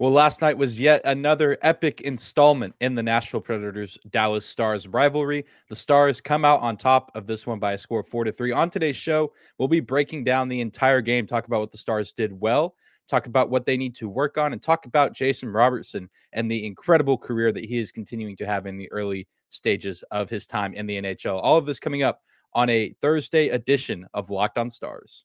Well, last night was yet another epic installment in the Nashville Predators Dallas Stars rivalry. The Stars come out on top of this one by a score of four to three. On today's show, we'll be breaking down the entire game, talk about what the Stars did well, talk about what they need to work on, and talk about Jason Robertson and the incredible career that he is continuing to have in the early stages of his time in the NHL. All of this coming up on a Thursday edition of Locked On Stars.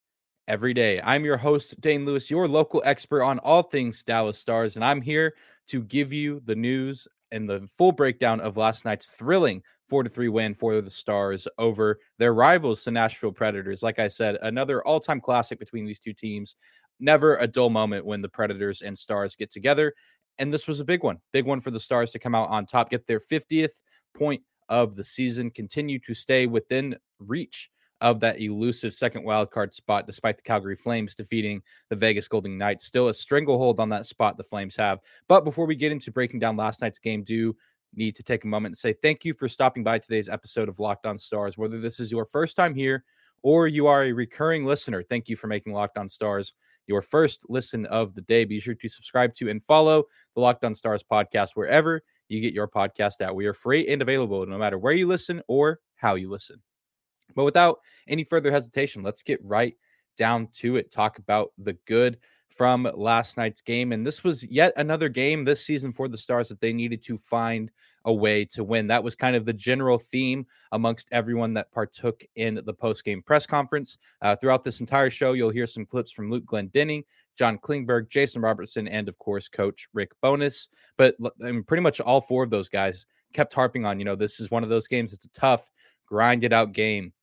every day. I'm your host, Dane Lewis, your local expert on all things Dallas Stars, and I'm here to give you the news and the full breakdown of last night's thrilling 4 to 3 win for the Stars over their rivals, the Nashville Predators. Like I said, another all time classic between these two teams. Never a dull moment when the Predators and Stars get together. And this was a big one, big one for the Stars to come out on top, get their 50th point of the season, continue to stay within reach of that elusive second wildcard spot, despite the Calgary Flames defeating the Vegas Golden Knights. Still a stranglehold on that spot the Flames have. But before we get into breaking down last night's game, do need to take a moment and say thank you for stopping by today's episode of Locked On Stars. Whether this is your first time here or you are a recurring listener, thank you for making Locked On Stars your first listen of the day. Be sure to subscribe to and follow the Locked On Stars podcast wherever you get your podcast at. We are free and available no matter where you listen or how you listen. But without any further hesitation, let's get right down to it. Talk about the good from last night's game. And this was yet another game this season for the Stars that they needed to find a way to win. That was kind of the general theme amongst everyone that partook in the post game press conference. Uh, throughout this entire show, you'll hear some clips from Luke Glendening, John Klingberg, Jason Robertson, and of course, Coach Rick Bowness. But I mean, pretty much all four of those guys kept harping on, you know, this is one of those games. It's a tough, grinded out game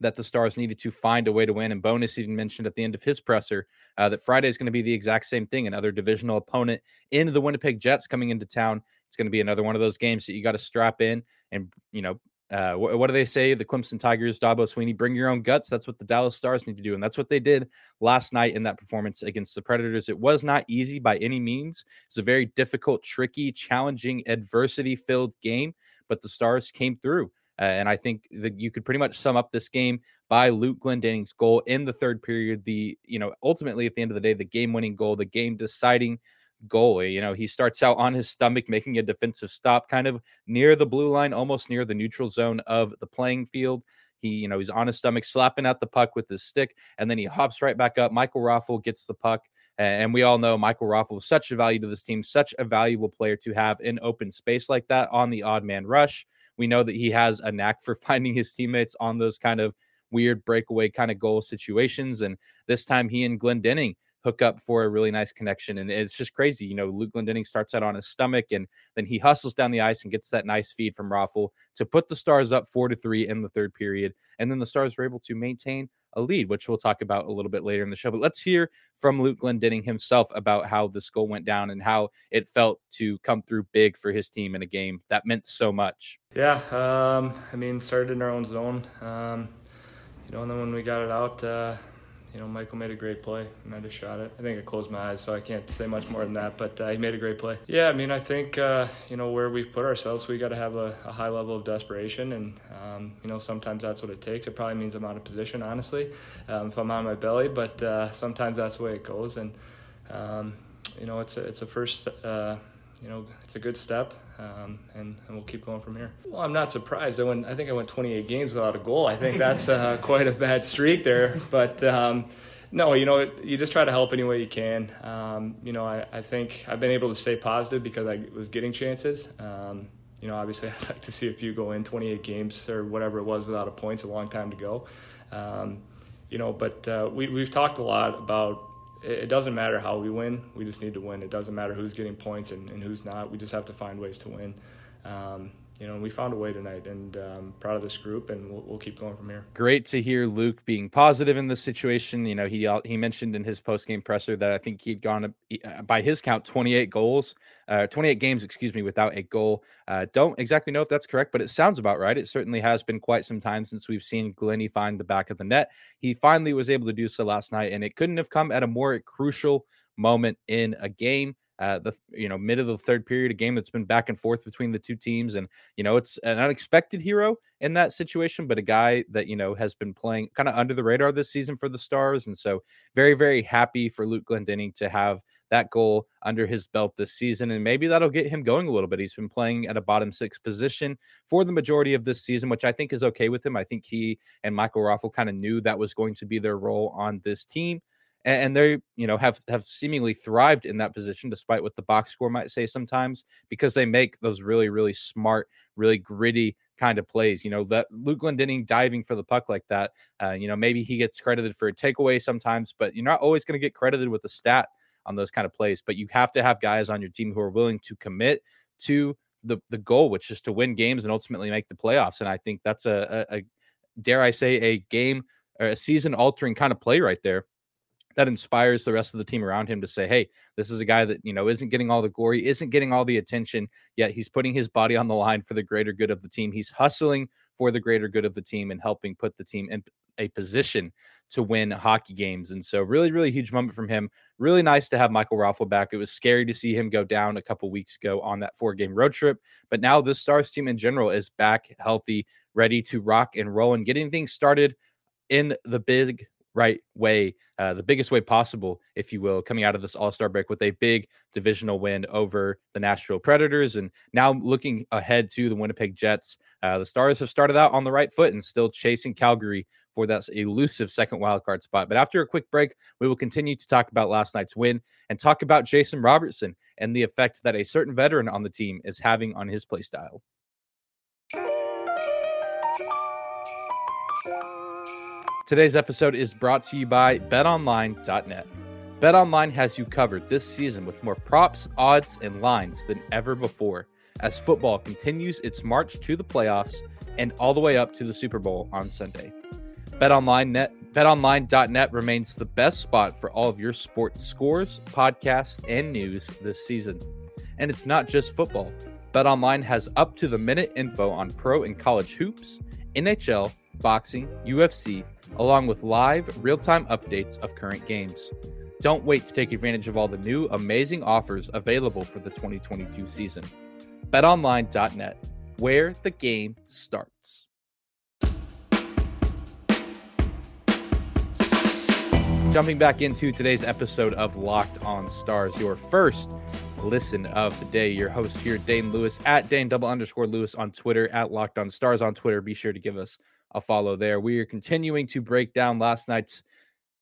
that the Stars needed to find a way to win. And Bowness even mentioned at the end of his presser uh, that Friday is going to be the exact same thing. Another divisional opponent in the Winnipeg Jets coming into town. It's going to be another one of those games that you got to strap in and, you know, uh, what, what, do they say? The Clemson Tigers, Dabo Swinney, bring your own guts. That's what the Dallas Stars need to do. And that's what they did last night in that performance against the Predators. It was not easy by any means. It's a very difficult, tricky, challenging, adversity filled game, but the Stars came through. Uh, and I think that you could pretty much sum up this game by Luke Glendening's goal in the third period. The, you know, ultimately at the end of the day, the game winning goal, the game deciding goal. You know, he starts out on his stomach, making a defensive stop kind of near the blue line, almost near the neutral zone of the playing field. He, you know, he's on his stomach, slapping at the puck with his stick, and then he hops right back up. Michael Raffl gets the puck, and we all know Michael Raffl is such a value to this team, such a valuable player to have in open space like that on the odd man rush. We know that he has a knack for finding his teammates on those kind of weird breakaway kind of goal situations. And this time he and Glendening hook up for a really nice connection. And it's just crazy. You know, Luke Glendening starts out on his stomach and then he hustles down the ice and gets that nice feed from Raffl to put the Stars up four to three in the third period. And then the Stars were able to maintain a lead, which we'll talk about a little bit later in the show. But let's hear from Luke Glendening himself about how this goal went down and how it felt to come through big for his team in a game that meant so much. Yeah, um, I mean, started in our own zone. Um, you know, and then when we got it out, uh, you know, Michael made a great play, I just shot it. I think I closed my eyes, so I can't say much more than that. But uh, he made a great play. Yeah, I mean, I think uh, you know where we've put ourselves, we got to have a, a, high level of desperation, and um, you know sometimes that's what it takes. It probably means I'm out of position, honestly, um, if I'm on my belly. But uh, sometimes that's the way it goes, and um, you know, it's a, it's a first uh, you know, it's a good step, um, and, and we'll keep going from here. Well, I'm not surprised. I went. I think I went 28 games without a goal. I think that's uh, quite a bad streak there. But um, no, you know, you just try to help any way you can. Um, you know, I, I think I've been able to stay positive because I was getting chances. Um, you know, obviously, I'd like to see a few go in 28 games or whatever it was without a point. It's a long time to go. Um, you know, but uh, we, we've talked a lot about it doesn't matter how we win. We just need to win. It doesn't matter who's getting points and, and who's not. We just have to find ways to win. Um, you know, we found a way tonight, and um, proud of this group, and we'll, we'll, keep going from here. Great to hear Luke being positive in this situation. You know, he he mentioned in his post game presser that I think he'd gone uh, by his count 28 goals, uh, 28 games, excuse me, without a goal. Uh, don't exactly know if that's correct, but it sounds about right. It certainly has been quite some time since we've seen Glenny find the back of the net. He finally was able to do so last night, and it couldn't have come at a more crucial moment in a game uh, the you know mid of the third period, a game that's been back and forth between the two teams, and you know it's an unexpected hero in that situation, but a guy that you know has been playing kind of under the radar this season for the Stars, and so very very happy for Luke Glendening to have that goal under his belt this season, and maybe that'll get him going a little bit. He's been playing at a bottom six position for the majority of this season, which I think is okay with him. I think he and Michael Raffl kind of knew that was going to be their role on this team and, they you know have have seemingly thrived in that position despite what the box score might say sometimes because they make those really really smart really gritty kind of plays you know that luke glendening diving for the puck like that uh, you know maybe he gets credited for a takeaway sometimes but you're not always going to get credited with a stat on those kind of plays but you have to have guys on your team who are willing to commit to the the goal which is to win games and ultimately make the playoffs and i think that's a, a, a dare i say a game or a season altering kind of play right there that inspires the rest of the team around him to say, hey, this is a guy that, you know, isn't getting all the glory, isn't getting all the attention, yet he's putting his body on the line for the greater good of the team. He's hustling for the greater good of the team and helping put the team in a position to win hockey games. And so, really, really huge moment from him. Really nice to have Michael Raffl back. It was scary to see him go down a couple weeks ago on that four game road trip. But now the Stars team in general is back healthy, ready to rock and roll and getting things started in the big right way, uh, the biggest way possible, if you will, coming out of this All Star break with a big divisional win over the Nashville Predators. And now looking ahead to the Winnipeg Jets, uh, the Stars have started out on the right foot and still chasing Calgary for that elusive second wildcard spot. But after a quick break, we will continue to talk about last night's win and talk about Jason Robertson and the effect that a certain veteran on the team is having on his play style. Today's episode is brought to you by betonline.net. BetOnline has you covered this season with more props, odds, and lines than ever before as football continues its march to the playoffs and all the way up to the Super Bowl on Sunday. BetOnline.net BetOnline.net remains the best spot for all of your sports scores, podcasts, and news this season. And it's not just football. BetOnline has up to the minute info on pro and college hoops, NHL, boxing, UFC, along with live, real time updates of current games. Don't wait to take advantage of all the new, amazing offers available for the 2022 season. BetOnline.net, where the game starts. Jumping back into today's episode of Locked On Stars, your first listen of the day. Your host here, Dane Lewis, at Dane double underscore Lewis on Twitter, at Locked On Stars on Twitter. Be sure to give us a follow there. We are continuing to break down last night's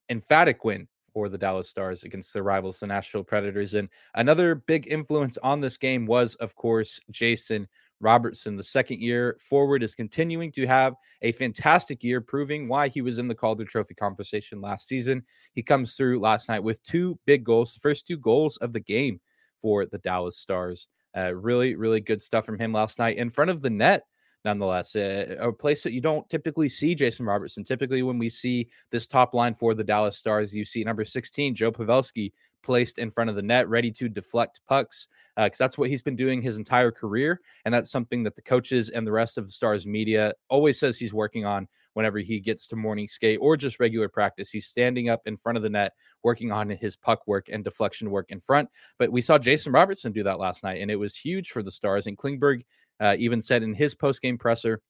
emphatic win for the Dallas Stars against their rivals, the Nashville Predators. And another big influence on this game was, of course, Jason Robertson. The second year forward is continuing to have a fantastic year, proving why he was in the Calder Trophy conversation last season. He comes through last night with two big goals, the first two goals of the game for the Dallas Stars. Uh, really, really good stuff from him last night in front of the net nonetheless. Uh, a place that you don't typically see Jason Robertson. Typically, when we see this top line for the Dallas Stars, you see number 16, Joe Pavelski, placed in front of the net, ready to deflect pucks, because uh, that's what he's been doing his entire career. And that's something that the coaches and the rest of the Stars media always says he's working on whenever he gets to morning skate or just regular practice. He's standing up in front of the net, working on his puck work and deflection work in front. But we saw Jason Robertson do that last night, and it was huge for the Stars. And Klingberg uh, even said in his post game presser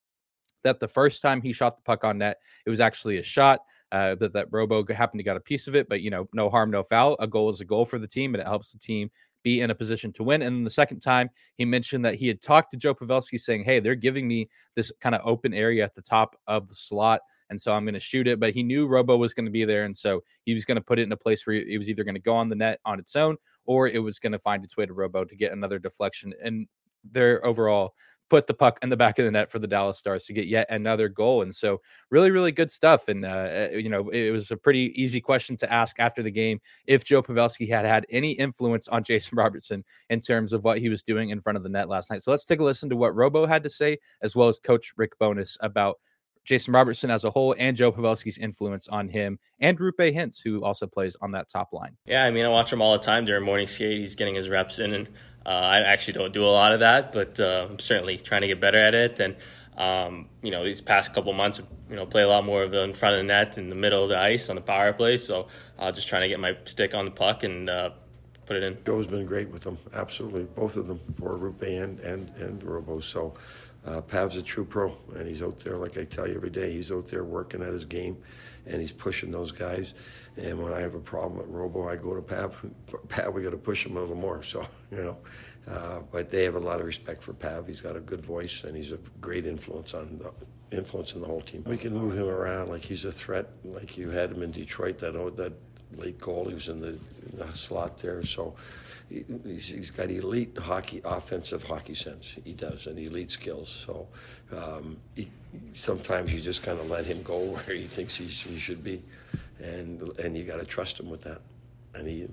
that the first time he shot the puck on net, it was actually a shot. Uh, that that Robo happened to got a piece of it, but you know, no harm, no foul. A goal is a goal for the team, and it helps the team be in a position to win. And the second time, he mentioned that he had talked to Joe Pavelski, saying, "Hey, they're giving me this kind of open area at the top of the slot, and so I'm going to shoot it." But he knew Robo was going to be there, and so he was going to put it in a place where it was either going to go on the net on its own, or it was going to find its way to Robo to get another deflection. And their overall put the puck in the back of the net for the Dallas Stars to get yet another goal. And so, really, really good stuff. And, uh, you know, it was a pretty easy question to ask after the game if Joe Pavelski had had any influence on Jason Robertson in terms of what he was doing in front of the net last night. So, let's take a listen to what Robo had to say, as well as Coach Rick Bowness about Jason Robertson as a whole and Joe Pavelski's influence on him and Roope Hintz, who also plays on that top line. Yeah, I mean, I watch him all the time during morning skate. He's getting his reps in, and uh, I actually don't do a lot of that, but uh, I'm certainly trying to get better at it. And um, you know, these past couple months, you know, play a lot more of in front of the net, in the middle of the ice on the power play. So uh, just trying to get my stick on the puck and uh, put it in. Joe's been great with them, absolutely, both of them for Rupe and and and Robo. So. Uh, Pav's a true pro, and he's out there, like I tell you every day, he's out there working at his game, and he's pushing those guys. And when I have a problem with Robo, I go to Pav. Pav, we got to push him a little more. So, you know, uh, but they have a lot of respect for Pav. He's got a good voice, and he's a great influence on the influence in the whole team. We can move him around like he's a threat, like you had him in Detroit. That oh, that late goal, he was in the, in the slot there. So he's, he's got elite hockey, offensive hockey sense. He does, and elite skills. So um, he, sometimes you just kind of let him go where he thinks he, he should be and and you got to trust him with that. And he,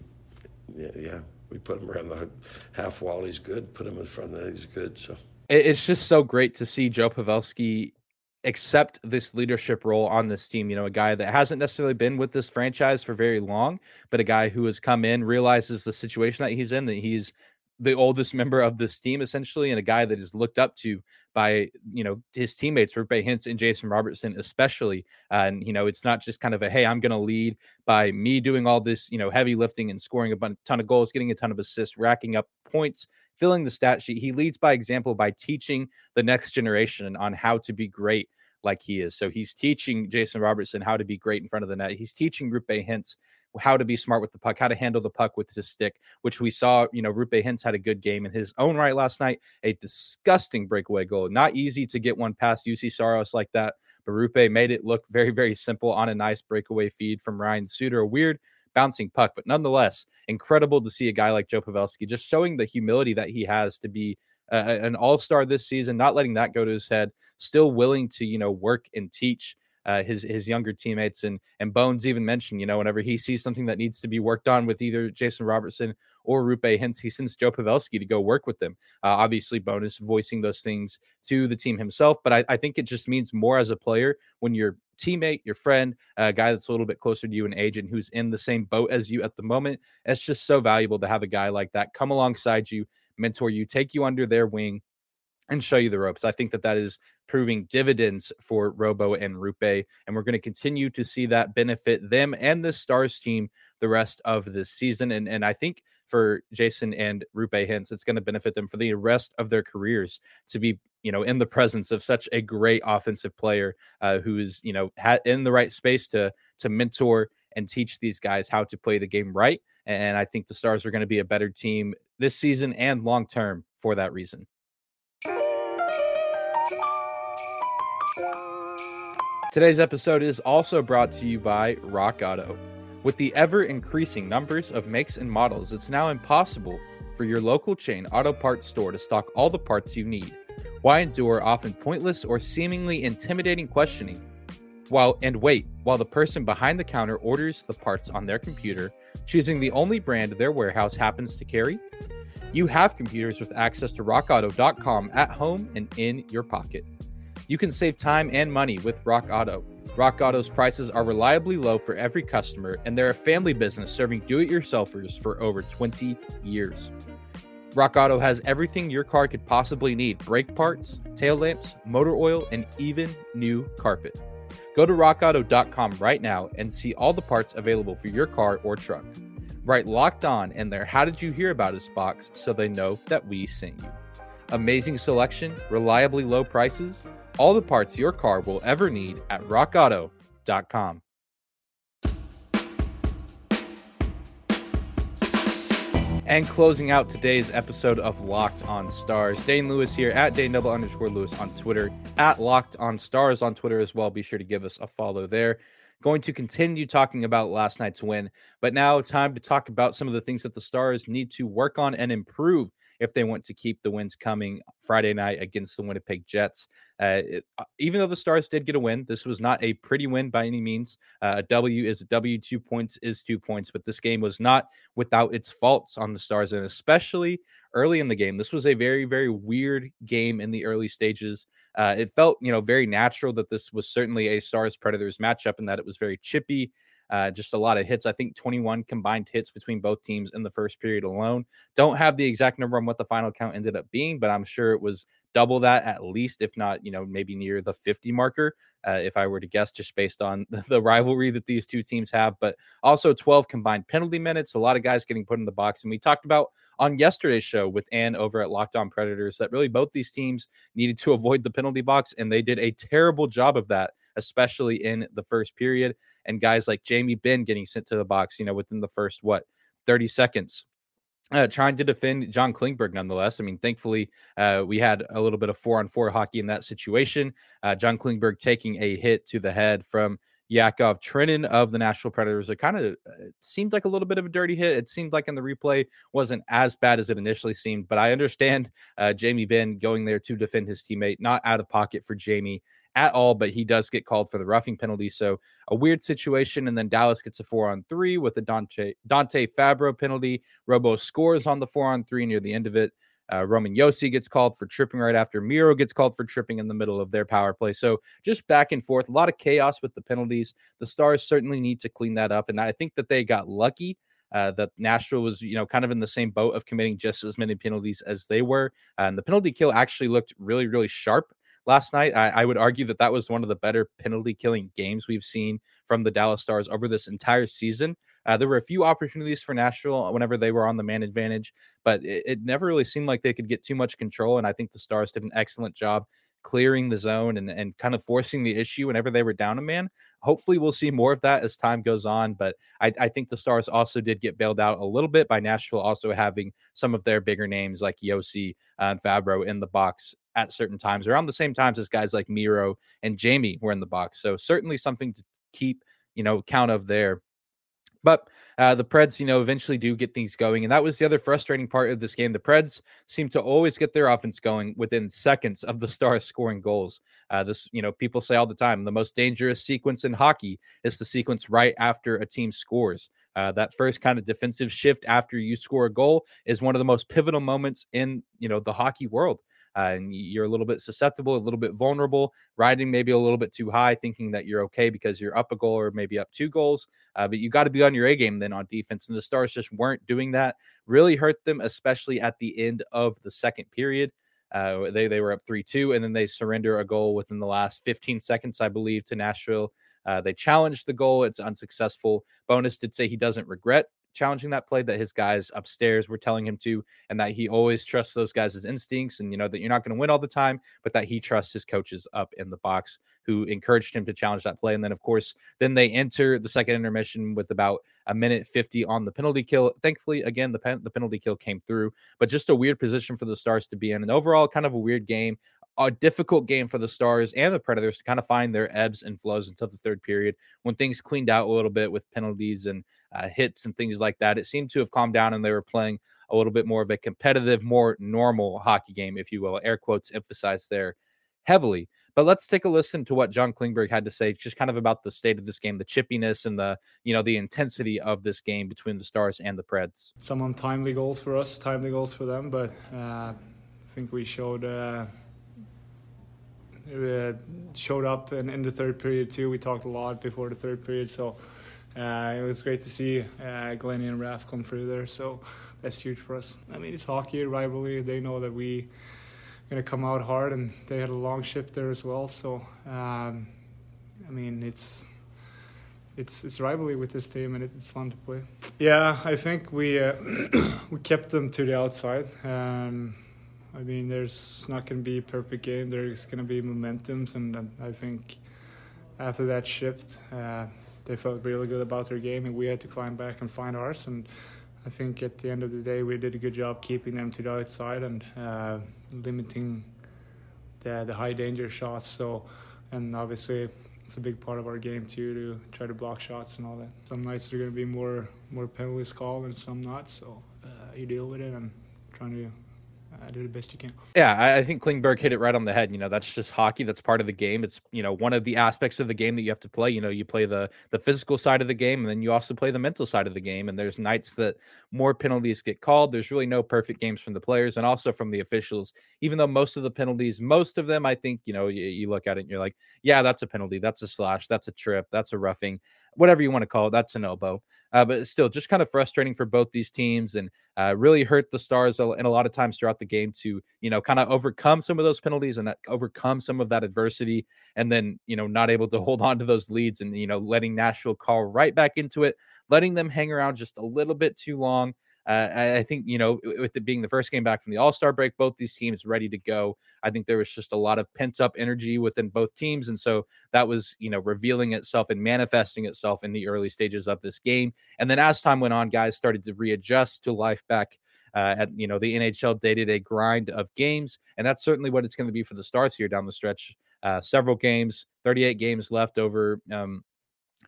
yeah, we put him around the half wall. He's good. Put him in front of that. He's good. So it's just so great to see Joe Pavelski accept this leadership role on this team. You know, a guy that hasn't necessarily been with this franchise for very long, but a guy who has come in, realizes the situation that he's in, that he's the oldest member of this team essentially, and a guy that is looked up to by you know his teammates, Roope Hintz and Jason Robertson especially. and you know, it's not just kind of a hey, I'm going to lead by me doing all this you know heavy lifting and scoring a ton of goals, getting a ton of assists, racking up points, filling the stat sheet. He leads by example by teaching the next generation on how to be great like he is. So he's teaching Jason Robertson how to be great in front of the net. He's teaching Roope Hintz how to be smart with the puck, how to handle the puck with his stick, which we saw, you know, Roope Hintz had a good game in his own right last night. A disgusting breakaway goal. Not easy to get one past Juuse Saros like that, but Rupe made it look very, very simple on a nice breakaway feed from Ryan Suter. Weird bouncing puck, but nonetheless, incredible to see a guy like Joe Pavelski just showing the humility that he has to be uh, an all-star this season, not letting that go to his head, still willing to, you know, work and teach uh, his his younger teammates and and Bones even mentioned, you know, whenever he sees something that needs to be worked on with either Jason Robertson or Roope Hintz, he sends Joe Pavelski to go work with them. Uh, obviously, Bones voicing those things to the team himself, but I, I think it just means more as a player when your teammate, your friend, a guy that's a little bit closer to you in age and who's in the same boat as you at the moment. It's just so valuable to have a guy like that come alongside you, mentor you, take you under their wing, and show you the ropes. I think that that is proving dividends for Robo and Rupe. and we're going to continue to see that benefit them and the Stars team the rest of this season. And and I think for Jason and Roope Hintz, it's going to benefit them for the rest of their careers to be you know in the presence of such a great offensive player uh, who is you know ha- in the right space to to mentor and teach these guys how to play the game right. And I think the Stars are going to be a better team this season and long term for that reason. Today's episode is also brought to you by Rock Auto. With the ever increasing numbers of makes and models, it's now impossible for your local chain auto parts store to stock all the parts you need. Why endure often pointless or seemingly intimidating questioning? While and wait while the person behind the counter orders the parts on their computer, choosing the only brand their warehouse happens to carry? You have computers with access to rockauto.com at home and in your pocket. You can save time and money with Rock Auto. Rock Auto's prices are reliably low for every customer, and they're a family business serving do it yourselfers for over 20 years. Rock Auto has everything your car could possibly need brake parts, tail lamps, motor oil, and even new carpet. Go to rockauto.com right now and see all the parts available for your car or truck. Write locked on in their How Did You Hear About Us box so they know that we sent you. Amazing selection, reliably low prices, all the parts your car will ever need at rockauto.com. And closing out today's episode of Locked on Stars, Dane Lewis here at Dane double underscore Lewis on Twitter, at Locked on Stars on Twitter as well. Be sure to give us a follow there. Going to continue talking about last night's win, but now time to talk about some of the things that the Stars need to work on and improve if they want to keep the wins coming Friday night against the Winnipeg Jets. Uh, it, uh, even though the Stars did get a win, this was not a pretty win by any means. Uh, a W is a W, two points is two points, but this game was not without its faults on the Stars, and especially early in the game. This was a very, very weird game in the early stages. Uh, it felt, you know, very natural that this was certainly a Stars Predators matchup and that it was very chippy. Uh, just a lot of hits. I think 21 combined hits between both teams in the first period alone. Don't have the exact number on what the final count ended up being, but I'm sure it was double that at least, if not, you know, maybe near the 50 marker, uh, if I were to guess, just based on the rivalry that these two teams have. But also 12 combined penalty minutes, a lot of guys getting put in the box. And we talked about on yesterday's show with Ann over at Locked On Predators that really both these teams needed to avoid the penalty box, and they did a terrible job of that, especially in the first period. And guys like Jamie Benn getting sent to the box, you know, within the first, what, 30 seconds uh, trying to defend John Klingberg nonetheless. I mean, thankfully, uh, we had a little bit of four on four hockey in that situation. Uh, John Klingberg taking a hit to the head from Yakov Trenin of the Nashville Predators. It kind of uh, seemed like a little bit of a dirty hit. It seemed like in the replay wasn't as bad as it initially seemed, but I understand uh, Jamie Benn going there to defend his teammate, not out of pocket for Jamie at all, but he does get called for the roughing penalty. So a weird situation. And then Dallas gets a four on three with the Dante Dante Fabbro penalty. Robo scores on the four on three near the end of it. Uh, Roman Josi gets called for tripping right after Miro gets called for tripping in the middle of their power play. So just back and forth, a lot of chaos with the penalties. The Stars certainly need to clean that up, and I think that they got lucky. Uh, that Nashville was, you know, kind of in the same boat of committing just as many penalties as they were. Uh, and the penalty kill actually looked really, really sharp last night. I, I, would argue that that was one of the better penalty killing games we've seen from the Dallas Stars over this entire season. Uh, there were a few opportunities for Nashville whenever they were on the man advantage, but it, it never really seemed like they could get too much control. And I think the Stars did an excellent job clearing the zone and, and kind of forcing the issue whenever they were down a man. Hopefully, we'll see more of that as time goes on. But I, I, think the Stars also did get bailed out a little bit by Nashville also having some of their bigger names like Josi and Fabbro in the box at certain times, around the same times as guys like Miro and Jamie were in the box. So certainly something to keep, you know, count of there. But uh, the Preds, you know, eventually do get things going. And that was the other frustrating part of this game. The Preds seem to always get their offense going within seconds of the Stars scoring goals. Uh, this, you know, people say all the time the most dangerous sequence in hockey is the sequence right after a team scores. Uh, that first kind of defensive shift after you score a goal is one of the most pivotal moments in, you know, the hockey world uh, and you're a little bit susceptible, a little bit vulnerable, riding maybe a little bit too high, thinking that you're okay because you're up a goal or maybe up two goals. Uh, but you got to be on your A game then on defense. And the Stars just weren't doing that. Really hurt them, especially at the end of the second period. Uh, they they were up three two, and then they surrender a goal within the last 15 seconds, I believe, to Nashville. Uh, they challenged the goal; it's unsuccessful. Bowness did say he doesn't regret challenging that play that his guys upstairs were telling him to, and that he always trusts those guys' instincts, and you know that you're not going to win all the time, but that he trusts his coaches up in the box who encouraged him to challenge that play. And then, of course, then they enter the second intermission with about a minute 50 on the penalty kill. Thankfully, again, the pen, the penalty kill came through, but just a weird position for the Stars to be in, and overall, kind of a weird game a difficult game for the Stars and the Predators to kind of find their ebbs and flows until the third period when things cleaned out a little bit with penalties and uh, hits and things like that. It seemed to have calmed down and they were playing a little bit more of a competitive, more normal hockey game, if you will. Air quotes emphasized there heavily. But let's take a listen to what John Klingberg had to say, just kind of about the state of this game, the chippiness and the you know the intensity of this game between the Stars and the Preds. Some untimely goals for us, timely goals for them, but uh, I think we showed. Uh uh, showed up in, in the third period too. We talked a lot before the third period, so uh, it was great to see uh, Glennie and Raf come through there. So that's huge for us. I mean, it's hockey rivalry. They know that we are gonna come out hard, and they had a long shift there as well. So um, I mean, it's it's it's rivalry with this team, and it's fun to play. Yeah, I think we uh, we kept them to the outside. Um, I mean, there's not going to be a perfect game. There's going to be momentums, and, and I think after that shift, uh, they felt really good about their game, and we had to climb back and find ours. And I think at the end of the day, we did a good job keeping them to the outside and uh, limiting the the high danger shots. So, and obviously. It's a big part of our game too to try to block shots and all that. Some nights are going to be more more penalties called and some not, so uh, you deal with it and trying to uh, do the best you can. Yeah, I, I, think Klingberg hit it right on the head. You know, that's just hockey. That's part of the game. It's you know one of the aspects of the game that you have to play. You know, you play the the physical side of the game, and then you also play the mental side of the game. And there's nights that more penalties get called. There's really no perfect games from the players and also from the officials. Even though most of the penalties, most of them, I think you know, you, you look at it and you're like, yeah, that's a penalty, that's a slash, that's a trip, that's a roughing whatever you want to call it. That's an elbow. Uh, but still, just kind of frustrating for both these teams and uh, really hurt the Stars in a lot of times throughout the game to, you know, kind of overcome some of those penalties and overcome some of that adversity. And then, you know, not able to hold on to those leads and, you know, letting Nashville call right back into it, letting them hang around just a little bit too long. Uh, I think you know, with it being the first game back from the All Star break, both these teams ready to go. I think there was just a lot of pent up energy within both teams, and so that was you know revealing itself and manifesting itself in the early stages of this game. And then as time went on, guys started to readjust to life back uh, at you know the NHL day to day grind of games, and that's certainly what it's going to be for the Stars here down the stretch. Uh, several games, 38 games left over um,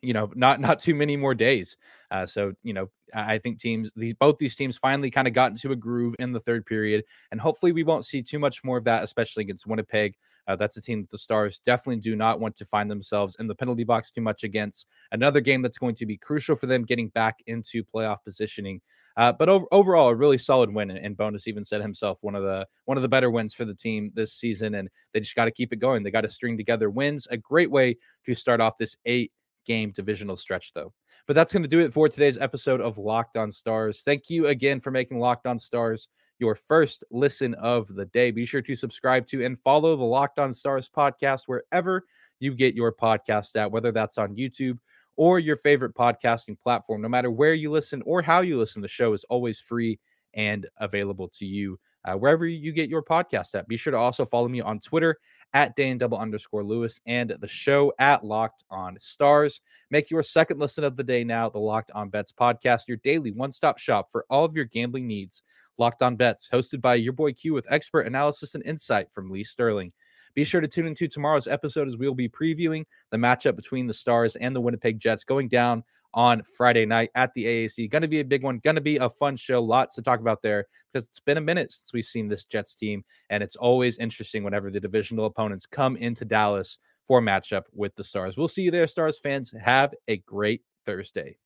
you know not not too many more days. Uh, so you know i think teams these both these teams finally kind of got into a groove in the third period and hopefully we won't see too much more of that especially against winnipeg. Uh, that's a team that the stars definitely do not want to find themselves in the penalty box too much against. Another game that's going to be crucial for them getting back into playoff positioning. Uh, but over, overall a really solid win and, Bowness even said himself one of the one of the better wins for the team this season and they just got to keep it going. They got to string together wins a great way to start off this eight game divisional stretch, though. But that's going to do it for today's episode of Locked On Stars. Thank you again for making Locked On Stars your first listen of the day. Be sure to subscribe to and follow the Locked On Stars podcast wherever you get your podcast at, whether that's on YouTube or your favorite podcasting platform. No matter where you listen or how you listen, the show is always free and available to you uh, wherever you get your podcast at. Be sure to also follow me on Twitter at Dan double underscore Lewis and the show at Locked On Stars. Make your second listen of the day now, the Locked On Bets podcast, your daily one stop shop for all of your gambling needs. Locked On Bets, hosted by your boy Q with expert analysis and insight from Lee Sterling. Be sure to tune into tomorrow's episode as we'll be previewing the matchup between the Stars and the Winnipeg Jets going down on Friday night at the AAC. Going to be a big one. Going to be a fun show. Lots to talk about there because it's been a minute since we've seen this Jets team, and it's always interesting whenever the divisional opponents come into Dallas for a matchup with the Stars. We'll see you there, Stars fans. Have a great Thursday.